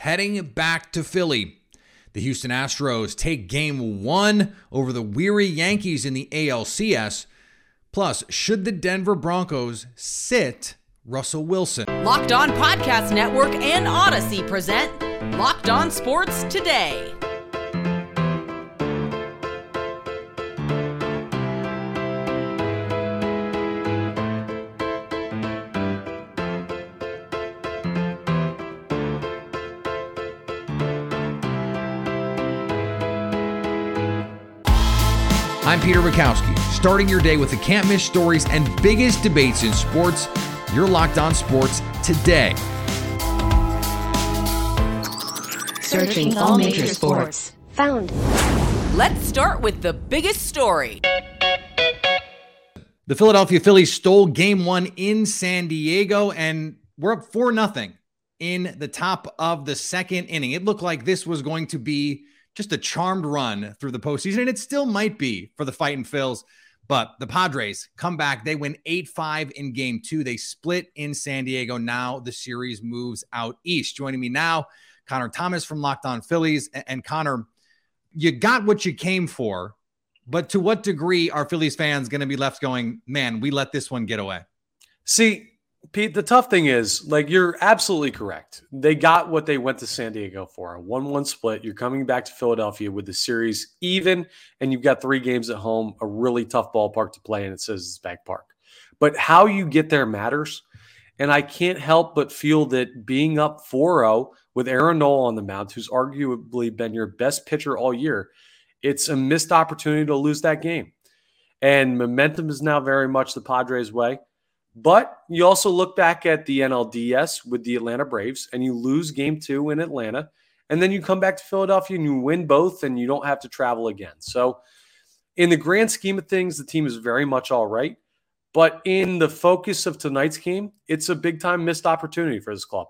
heading back to Philly. The Houston Astros take game one over the weary Yankees in the ALCS. Plus, should the Denver Broncos sit Russell Wilson? Locked On Podcast Network and Audacy present Locked On Sports Today. I'm Peter Bukowski, starting your day with the can't miss stories and biggest debates in sports. You're locked on sports today. Searching all major sports. Found. Let's start with the biggest story. The Philadelphia Phillies stole game one in San Diego, and we're up 4 nothing in the top of the second inning. It looked like this was going to be just a charmed run through the postseason, and it still might be for the Fighting Phils. But the Padres come back. They win 8 5 in game two. They split in San Diego. Now the series moves out east. Joining me now, Connor Thomas from Locked On Phillies. And Connor, you got what you came for, but to what degree are Phillies fans going to be left going, man, we let this one get away? See, Pete, the tough thing is, like, you're absolutely correct. They got what they went to San Diego for a 1 1 split. You're coming back to Philadelphia with the series even, and you've got three games at home, a really tough ballpark to play, and Citizens Bank Park. But how you get there matters. And I can't help but feel that being up 4 0 with Aaron Nola on the mound, who's arguably been your best pitcher all year, it's a missed opportunity to lose that game. And momentum is now very much the Padres' way. But you also look back at the NLDS with the Atlanta Braves and you lose game two in Atlanta. And then you come back to Philadelphia and you win both and you don't have to travel again. So, in the grand scheme of things, the team is very much all right. But in the focus of tonight's game, it's a big time missed opportunity for this club.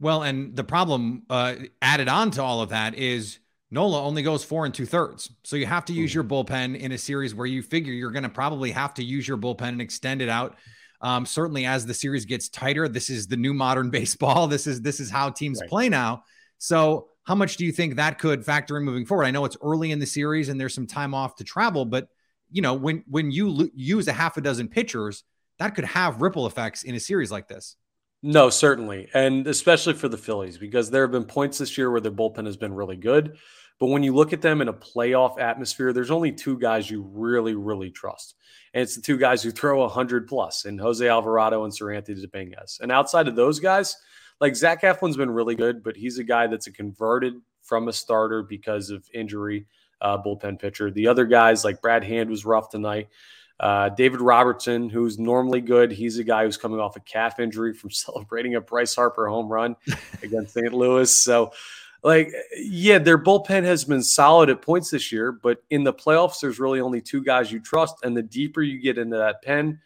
Well, and the problem uh, added on to all of that is Nola only goes four and two thirds. So you have to use your bullpen in a series where you figure you're going to probably have to use your bullpen and extend it out um, certainly, as the series gets tighter, this is the new modern baseball. This is this is how teams right. play now. So, how much do you think that could factor in moving forward? I know it's early in the series and there's some time off to travel, but you know when when you lo- use a half a dozen pitchers, that could have ripple effects in a series like this. No, certainly, and especially for the Phillies because there have been points this year where their bullpen has been really good. But when you look at them in a playoff atmosphere, there's only two guys you really, really trust. And it's the two guys who throw 100 plus, and Jose Alvarado and Seranthony Dominguez. And outside of those guys, like Zach Eflin's been really good, but he's a guy that's a converted from a starter because of injury, uh, bullpen pitcher. The other guys, like Brad Hand, was rough tonight. Uh, David Robertson, who's normally good, he's a guy who's coming off a calf injury from celebrating a Bryce Harper home run against St. Louis. So, like, yeah, their bullpen has been solid at points this year, but in the playoffs, there's really only two guys you trust. And the deeper you get into that pen,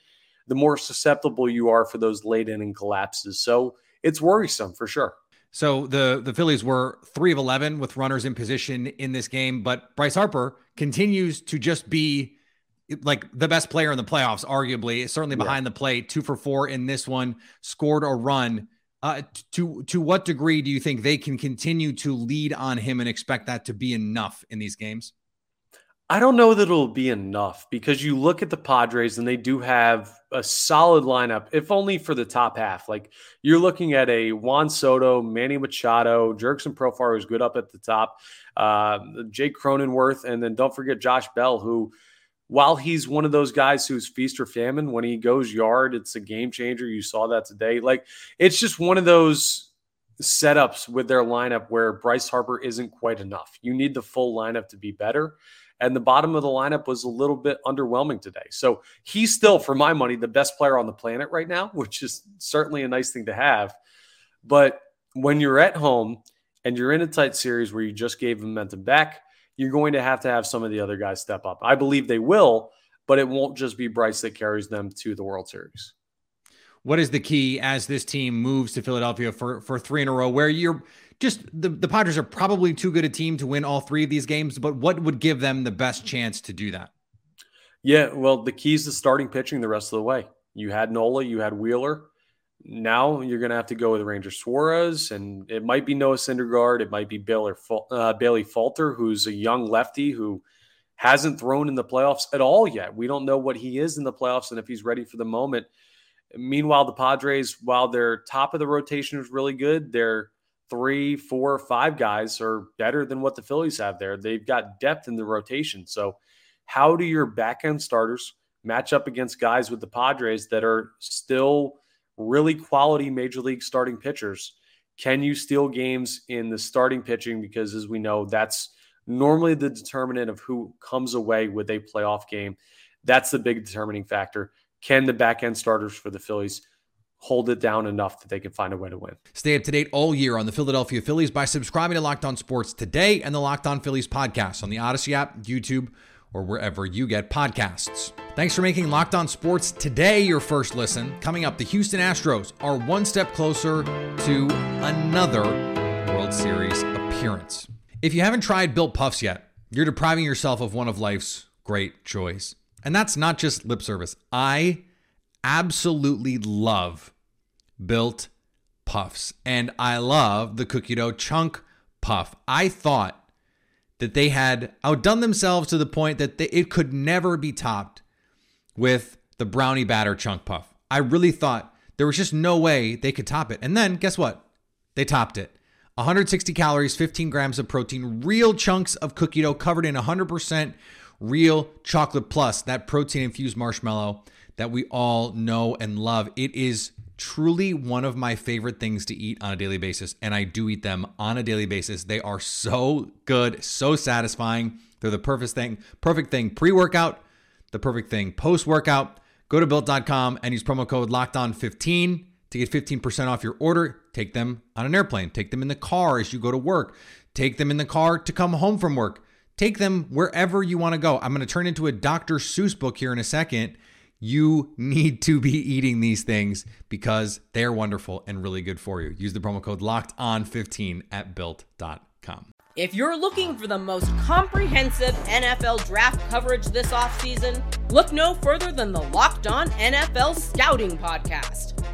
the more susceptible you are for those late inning collapses. So it's worrisome for sure. So the the Phillies were three of eleven with runners in position in this game, but Bryce Harper continues to just be like the best player in the playoffs, arguably, certainly behind yeah. the plate. Two for four in this one, scored a run. Uh, to to what degree do you think they can continue to lead on him and expect that to be enough in these games? I don't know that it'll be enough because you look at the Padres and they do have a solid lineup, if only for the top half. Like you're looking at a Juan Soto, Manny Machado, Jurickson Profar, who's good up at the top, uh, Jake Cronenworth, and then don't forget Josh Bell, who while he's one of those guys who's feast or famine, when he goes yard, it's a game changer. You saw that today. Like it's just one of those setups with their lineup where Bryce Harper isn't quite enough. You need the full lineup to be better. And the bottom of the lineup was a little bit underwhelming today. So he's still, for my money, the best player on the planet right now, which is certainly a nice thing to have. But when you're at home and you're in a tight series where you just gave momentum back, you're going to have to have some of the other guys step up. I believe they will, but it won't just be Bryce that carries them to the World Series. What is the key as this team moves to Philadelphia for, for three in a row where you're just the, the Padres are probably too good a team to win all three of these games, but what would give them the best chance to do that? Yeah, well, the key is to starting pitching the rest of the way. You had Nola, you had Wheeler. Now you're going to have to go with Ranger Suarez, and it might be Noah Syndergaard. It might be Bailey, uh, Bailey Falter, who's a young lefty who hasn't thrown in the playoffs at all yet. We don't know what he is in the playoffs and if he's ready for the moment. Meanwhile, the Padres, while their top of the rotation is really good, their three, four, five guys are better than what the Phillies have there. They've got depth in the rotation. So, how do your back end starters match up against guys with the Padres that are still really quality major league starting pitchers? Can you steal games in the starting pitching? Because as we know, that's normally the determinant of who comes away with a playoff game. That's the big determining factor. Can the back end starters for the Phillies hold it down enough that they can find a way to win? Stay up to date all year on the Philadelphia Phillies by subscribing to Locked On Sports today and the Locked On Phillies podcast on the Audacy app, YouTube, or wherever you get podcasts. Thanks for making Locked On Sports today your first listen. Coming up, the Houston Astros are one step closer to another World Series appearance. If you haven't tried Built Puffs yet, you're depriving yourself of one of life's great joys. And that's not just lip service. I absolutely love Built Puffs. And I love the cookie dough chunk puff. I thought that they had outdone themselves to the point that they, it could never be topped with the brownie batter chunk puff. I really thought there was just no way they could top it. And then guess what? They topped it. 160 calories, 15 grams of protein, real chunks of cookie dough covered in 100% real chocolate plus that protein infused marshmallow that we all know and love. It is truly one of my favorite things to eat on a daily basis, and I do eat them on a daily basis. They are so good, so satisfying. They're the perfect thing, perfect thing pre-workout, the perfect thing post-workout. Go to built.com and use promo code locked on 15 to get 15% off your order. Take them on an airplane, take them in the car as you go to work, take them in the car to come home from work, take them wherever you want to go. I'm going to turn into a Dr. Seuss book here in a second. You need to be eating these things because they're wonderful and really good for you. Use the promo code locked on 15 at built.com. If you're looking for the most comprehensive NFL draft coverage this offseason, look no further than the Locked On NFL Scouting Podcast.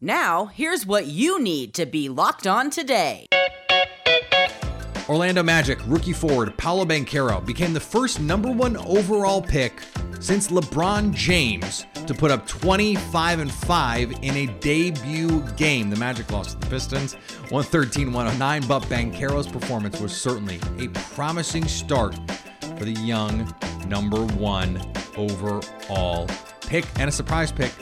Now, here's what you need to be locked on today. Orlando Magic rookie forward Paolo Banchero became the first number one overall pick since LeBron James to put up 25 and 5 in a debut game. The Magic lost to the Pistons 113 109, but Banchero's performance was certainly a promising start for the young number one overall pick and a surprise pick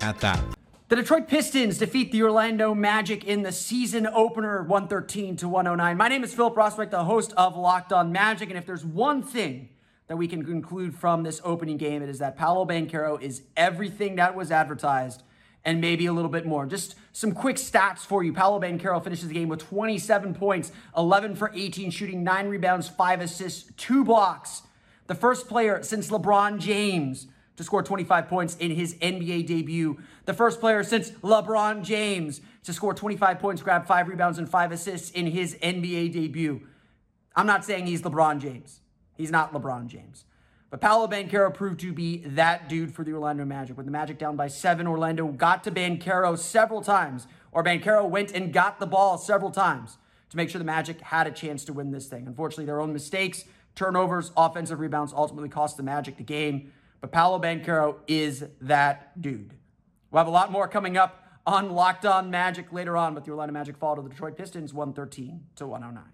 at that. The Detroit Pistons defeat the Orlando Magic in the season opener 113 to 109. My name is Philip Rossman, the host of Locked On Magic, and if there's one thing that we can conclude from this opening game, it is that Paolo Banchero is everything that was advertised and maybe a little bit more. Just some quick stats for you. Paolo Banchero finishes the game with 27 points, 11 for 18 shooting, 9 rebounds, 5 assists, 2 blocks. The first player since LeBron James to score 25 points in his NBA debut. The first player since LeBron James to score 25 points, grab five rebounds, and five assists in his NBA debut. I'm not saying he's LeBron James. He's not LeBron James. But Paolo Banchero proved to be that dude for the Orlando Magic. With the Magic down by seven, Orlando got to Banchero several times, or Banchero went and got the ball several times to make sure the Magic had a chance to win this thing. Unfortunately, their own mistakes, turnovers, offensive rebounds ultimately cost the Magic the game. But Paolo Banchero is that dude. We'll have a lot more coming up on Locked On Magic later on, but the Orlando Magic fall to the Detroit Pistons 113 to 109.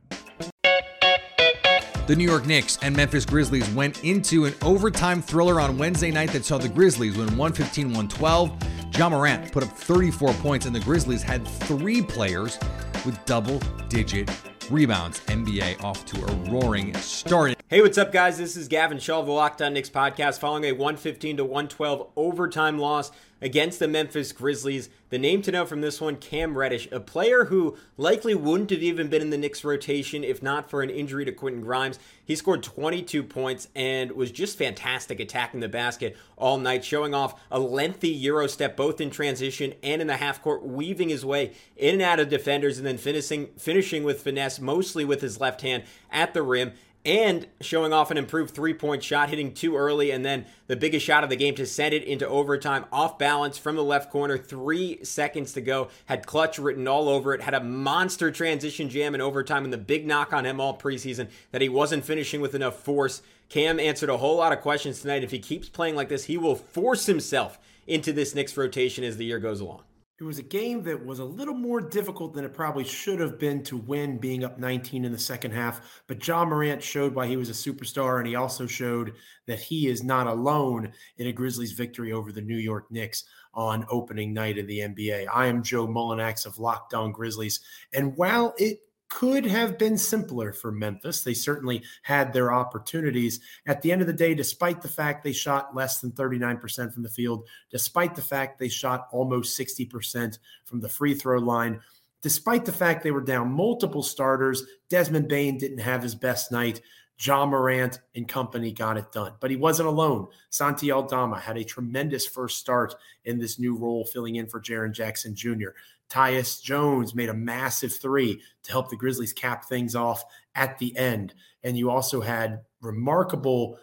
The New York Knicks and Memphis Grizzlies went into an overtime thriller on Wednesday night that saw the Grizzlies win 115 112. Ja Morant put up 34 points, and the Grizzlies had three players with double digit rebounds. NBA off to a roaring start. Hey, what's up, guys? This is Gavin Shaw of the Locked On Knicks podcast. Following a 115 to 112 overtime loss against the Memphis Grizzlies, the name to know from this one, Cam Reddish, a player who likely wouldn't have even been in the Knicks rotation if not for an injury to Quentin Grimes. He scored 22 points and was just fantastic attacking the basket all night, showing off a lengthy Euro step both in transition and in the half court, weaving his way in and out of defenders, and then finishing finishing with finesse, mostly with his left hand at the rim and showing off an improved three point shot, hitting too early, and then the biggest shot of the game to send it into overtime off balance from the left corner. Three seconds to go. Had clutch written all over it. Had a monster transition jam in overtime, and the big knock on him all preseason that he wasn't finishing with enough force. Cam answered a whole lot of questions tonight. If he keeps playing like this, he will force himself into this Knicks rotation as the year goes along. It was a game that was a little more difficult than it probably should have been to win, being up 19 in the second half. But Ja Morant showed why he was a superstar, and he also showed that he is not alone in a Grizzlies victory over the New York Knicks on opening night of the NBA. I am Joe Mullinax of Locked On Grizzlies. And while it could have been simpler for Memphis. They certainly had their opportunities. At the end of the day, despite the fact they shot less than 39% from the field, despite the fact they shot almost 60% from the free throw line, despite the fact they were down multiple starters, Desmond Bane didn't have his best night. Ja Morant and company got it done. But he wasn't alone. Santi Aldama had a tremendous first start in this new role, filling in for Jaren Jackson Jr. Tyus Jones made a massive three to help the Grizzlies cap things off at the end. And you also had remarkable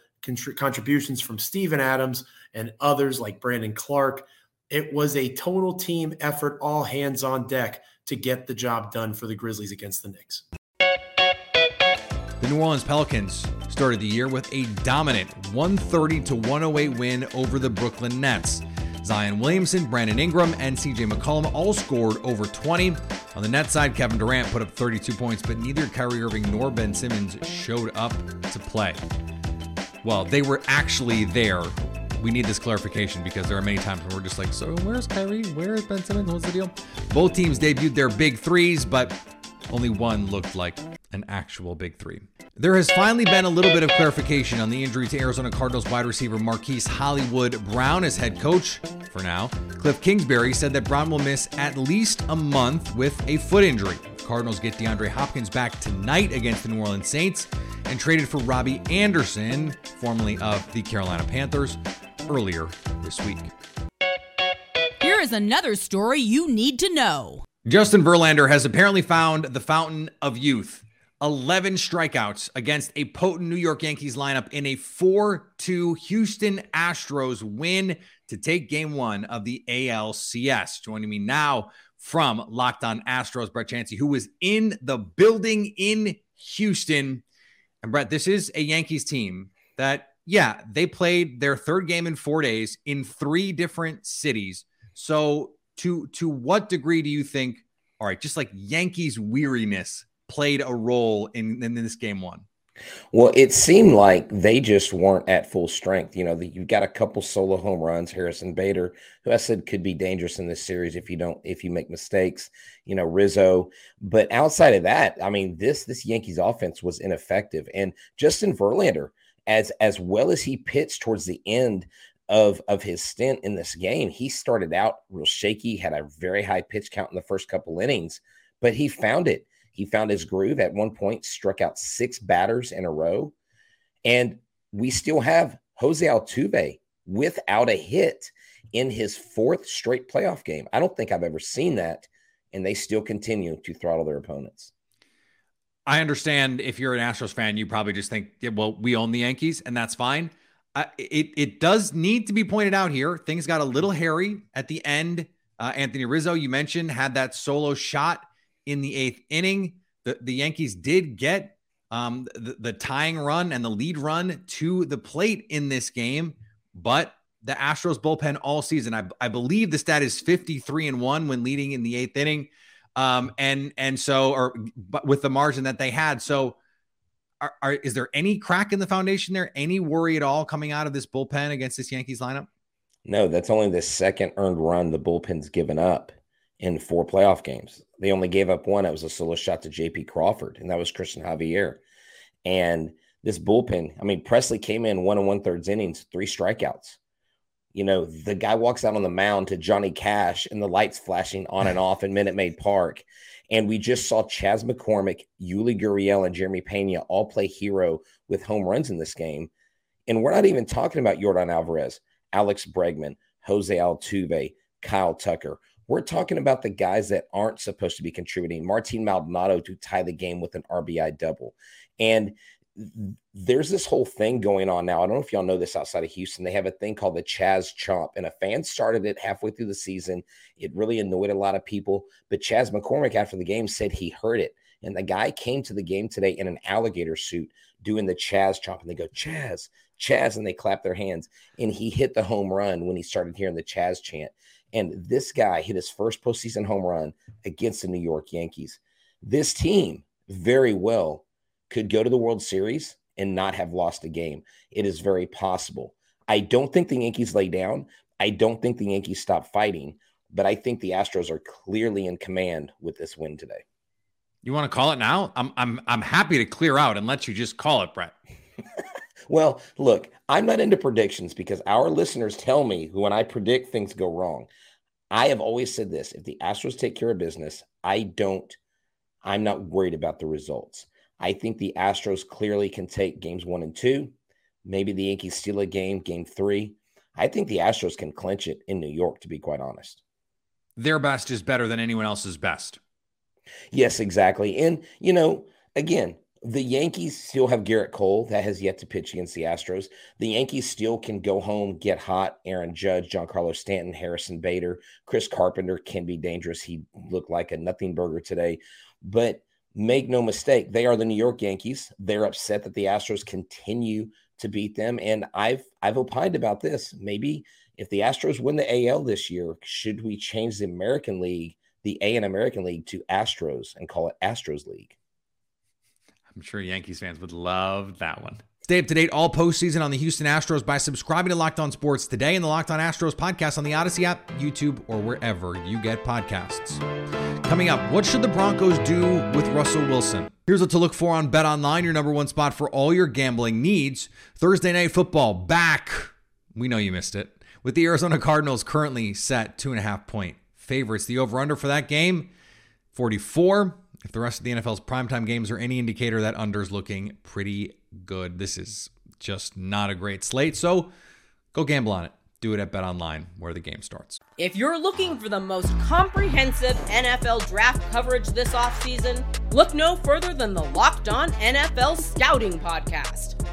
contributions from Steven Adams and others like Brandon Clarke. It was a total team effort, all hands on deck to get the job done for the Grizzlies against the Knicks. The New Orleans Pelicans started the year with a dominant 130 to 108 win over the Brooklyn Nets. Zion Williamson, Brandon Ingram, and CJ McCollum all scored over 20. On the net side, Kevin Durant put up 32 points, but neither Kyrie Irving nor Ben Simmons showed up to play. Well, they were actually there. We need this clarification because there are many times when we're just like, so where's Kyrie? Where is Ben Simmons? What's the deal? Both teams debuted their big threes, but only one looked like an actual big three. There has finally been a little bit of clarification on the injury to Arizona Cardinals wide receiver Marquise Hollywood Brown as head coach for now. Cliff Kingsbury said that Brown will miss at least a month with a foot injury. Cardinals get DeAndre Hopkins back tonight against the New Orleans Saints and traded for Robbie Anderson, formerly of the Carolina Panthers, earlier this week. Here is another story you need to know. Justin Verlander has apparently found the fountain of youth 11 strikeouts against a potent New York Yankees lineup in a 4 2 Houston Astros win to take game one of the ALCS. Joining me now from Locked On Astros, Brett Chancey, who was in the building in Houston. And Brett, this is a Yankees team that, yeah, they played their third game in four days in three different cities. So, to to what degree do you think, all right, just like Yankees weariness played a role in, in this game one? Well, it seemed like they just weren't at full strength. You know, the, you've got a couple solo home runs. Harrison Bader, who I said could be dangerous in this series if you don't if you make mistakes. You know, Rizzo. But outside of that, I mean, this this Yankees offense was ineffective. And Justin Verlander, as as well as he pitched towards the end of of his stint in this game, he started out real shaky, had a very high pitch count in the first couple innings, but he found it he found his groove at one point, struck out six batters in a row. And we still have Jose Altuve without a hit in his fourth straight playoff game. I don't think I've ever seen that. And they still continue to throttle their opponents. I understand if you're an Astros fan, you probably just think, yeah, well, we own the Yankees, and that's fine. Uh, it it does need to be pointed out here. Things got a little hairy at the end. Uh, Anthony Rizzo, you mentioned, had that solo shot in the eighth inning. The, the Yankees did get um, the, the tying run and the lead run to the plate in this game, but the Astros bullpen all season, I, I believe the stat is 53 and one when leading in the eighth inning. Um, and, and so, or but with the margin that they had. So are, are, is there any crack in the foundation there? Any worry at all coming out of this bullpen against this Yankees lineup? No, that's only the second earned run the bullpen's given up in four playoff games. They only gave up one. It was a solo shot to JP Crawford, and that was Christian Javier. And this bullpen, I mean, Pressly came in one and one thirds innings, three strikeouts. You know, the guy walks out on the mound to Johnny Cash and the lights flashing on and off in Minute Maid Park. And we just saw Chas McCormick, Yuli Gurriel, and Jeremy Pena all play hero with home runs in this game. And we're not even talking about Yordan Alvarez, Alex Bregman, Jose Altuve, Kyle Tucker. We're talking about the guys that aren't supposed to be contributing. Martin Maldonado to tie the game with an RBI double. And there's this whole thing going on now. I don't know if y'all know this outside of Houston. They have a thing called the Chas Chomp, and a fan started it halfway through the season. It really annoyed a lot of people. But Chas McCormick, after the game, said he heard it. And the guy came to the game today in an alligator suit doing the Chas Chomp. And they go, Chas, Chas, and they clap their hands. And he hit the home run when he started hearing the Chas chant. And this guy hit his first postseason home run against the New York Yankees. This team very well could go to the World Series and not have lost a game. It is very possible. I don't think the Yankees lay down. I don't think the Yankees stop fighting, but I think the Astros are clearly in command with this win today. You want to call it now? I'm I'm I'm happy to clear out and let you just call it, Brett. well, look, I'm not into predictions because our listeners tell me when I predict things go wrong. I have always said this, if the Astros take care of business, I don't I'm not worried about the results. I think the Astros clearly can take games one and two. Maybe the Yankees steal a game, game three. I think the Astros can clinch it in New York, to be quite honest. Their best is better than anyone else's best. Yes, exactly. And, you know, again, the Yankees still have Gerrit Cole that has yet to pitch against the Astros. The Yankees still can go home, get hot. Aaron Judge, Giancarlo Stanton, Harrison Bader, Chris Carpenter can be dangerous. He looked like a nothing burger today. But make no mistake, they are the New York Yankees. They're upset that the Astros continue to beat them. And I've I've opined about this. Maybe if the Astros win the AL this year, should we change the American League, the A and American League to Astros and call it Astros League? I'm sure Yankees fans would love that one. Stay up to date all postseason on the Houston Astros by subscribing to Locked On Sports today and the Locked On Astros podcast on the Audacy app, YouTube, or wherever you get podcasts. Coming up, what should the Broncos do with Russell Wilson? Here's what to look for on Bet Online, your number one spot for all your gambling needs. Thursday night football back. We know you missed it. With the Arizona Cardinals currently set two and a half point favorites. The over under for that game, 44. If the rest of the NFL's primetime games are any indicator, that under's looking pretty good. This is just not a great slate. So go gamble on it. Do it at Bet Online, where the game starts. If you're looking for the most comprehensive NFL draft coverage this offseason, look no further than the Locked On NFL Scouting Podcast.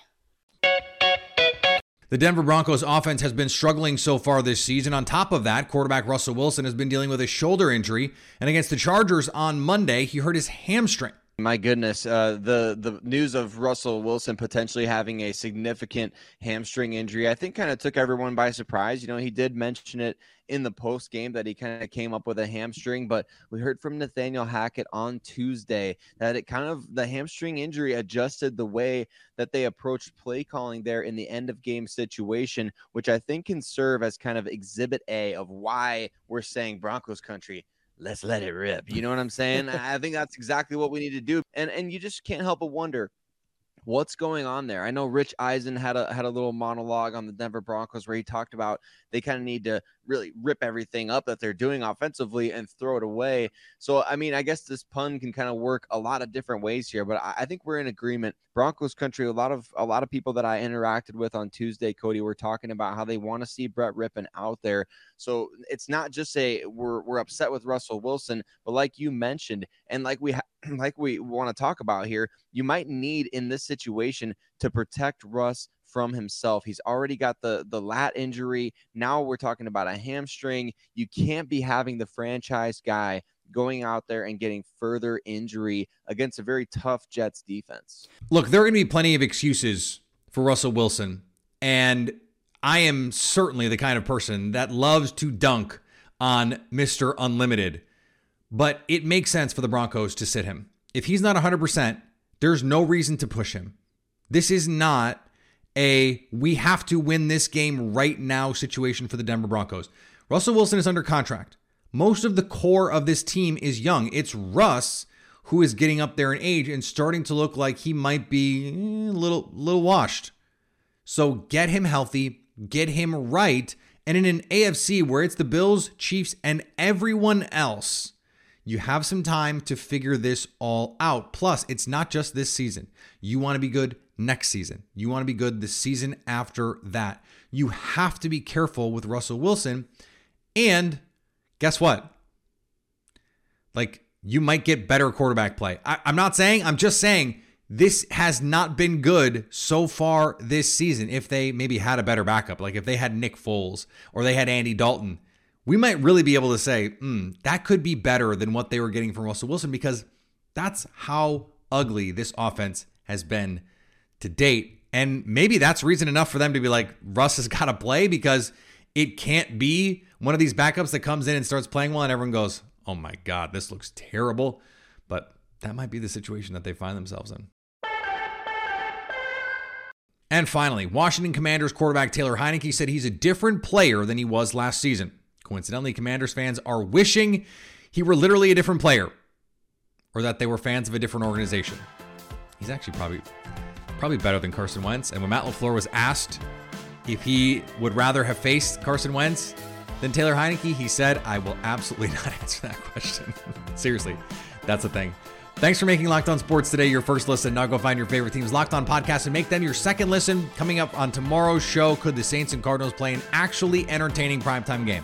The Denver Broncos offense has been struggling so far this season. On top of that, quarterback Russell Wilson has been dealing with a shoulder injury, and against the Chargers on Monday, he hurt his hamstring. My goodness, uh, the the news of Russell Wilson potentially having a significant hamstring injury, I think, kind of took everyone by surprise. You know, he did mention it in the post game that he kind of came up with a hamstring, but we heard from Nathaniel Hackett on Tuesday that it kind of the hamstring injury adjusted the way that they approached play calling there in the end of game situation, which I think can serve as kind of exhibit A of why we're saying Broncos country let's let it rip. You know what I'm saying? I think that's exactly what we need to do. And and you just can't help but wonder what's going on there. I know Rich Eisen had a had a little monologue on the Denver Broncos where he talked about they kind of need to really rip everything up that they're doing offensively and throw it away. So, I mean, I guess this pun can kind of work a lot of different ways here, but I, I think we're in agreement. Broncos country, a lot of a lot of people that I interacted with on Tuesday, Cody, were talking about how they want to see Brett Rypien out there. So it's not just a we're we're upset with Russell Wilson, but like you mentioned, and like we like we want to talk about here, you might need in this situation to protect Russ from himself. He's already got the the lat injury. Now we're talking about a hamstring. You can't be having the franchise guy going out there and getting further injury against a very tough Jets defense. Look, there are going to be plenty of excuses for Russell Wilson, and I am certainly the kind of person that loves to dunk on Mr. Unlimited, but it makes sense for the Broncos to sit him. If he's not 100%, there's no reason to push him. This is not a we have to win this game right now situation for the Denver Broncos. Russell Wilson is under contract. Most of the core of this team is young. It's Russ who is getting up there in age and starting to look like he might be eh, a little little washed. So get him healthy, get him right, and in an AFC where it's the Bills, Chiefs, and everyone else, you have some time to figure this all out. Plus, it's not just this season. You want to be good next season. You want to be good the season after that. You have to be careful with Russell Wilson. And guess what? Like, you might get better quarterback play. I, am not saying, I'm just saying this has not been good so far this season. If they maybe had a better backup, like if they had Nick Foles or they had Andy Dalton, we might really be able to say, mm, that could be better than what they were getting from Russell Wilson because that's how ugly this offense has been to date. And maybe that's reason enough for them to be like, Russ has got to play because it can't be one of these backups that comes in and starts playing well and everyone goes, oh my God, this looks terrible. But that might be the situation that they find themselves in. And finally, Washington Commanders quarterback Taylor Heinicke said he's a different player than he was last season. Coincidentally, Commanders fans are wishing he were literally a different player or that they were fans of a different organization. He's actually probably probably better than Carson Wentz. And when Matt LaFleur was asked if he would rather have faced Carson Wentz than Taylor Heinicke, he said, I will absolutely not answer that question. Seriously, that's the thing. Thanks for making Locked On Sports today your first listen. Now go find your favorite teams Locked On podcast and make them your second listen. Coming up on tomorrow's show, could the Saints and Cardinals play an actually entertaining primetime game?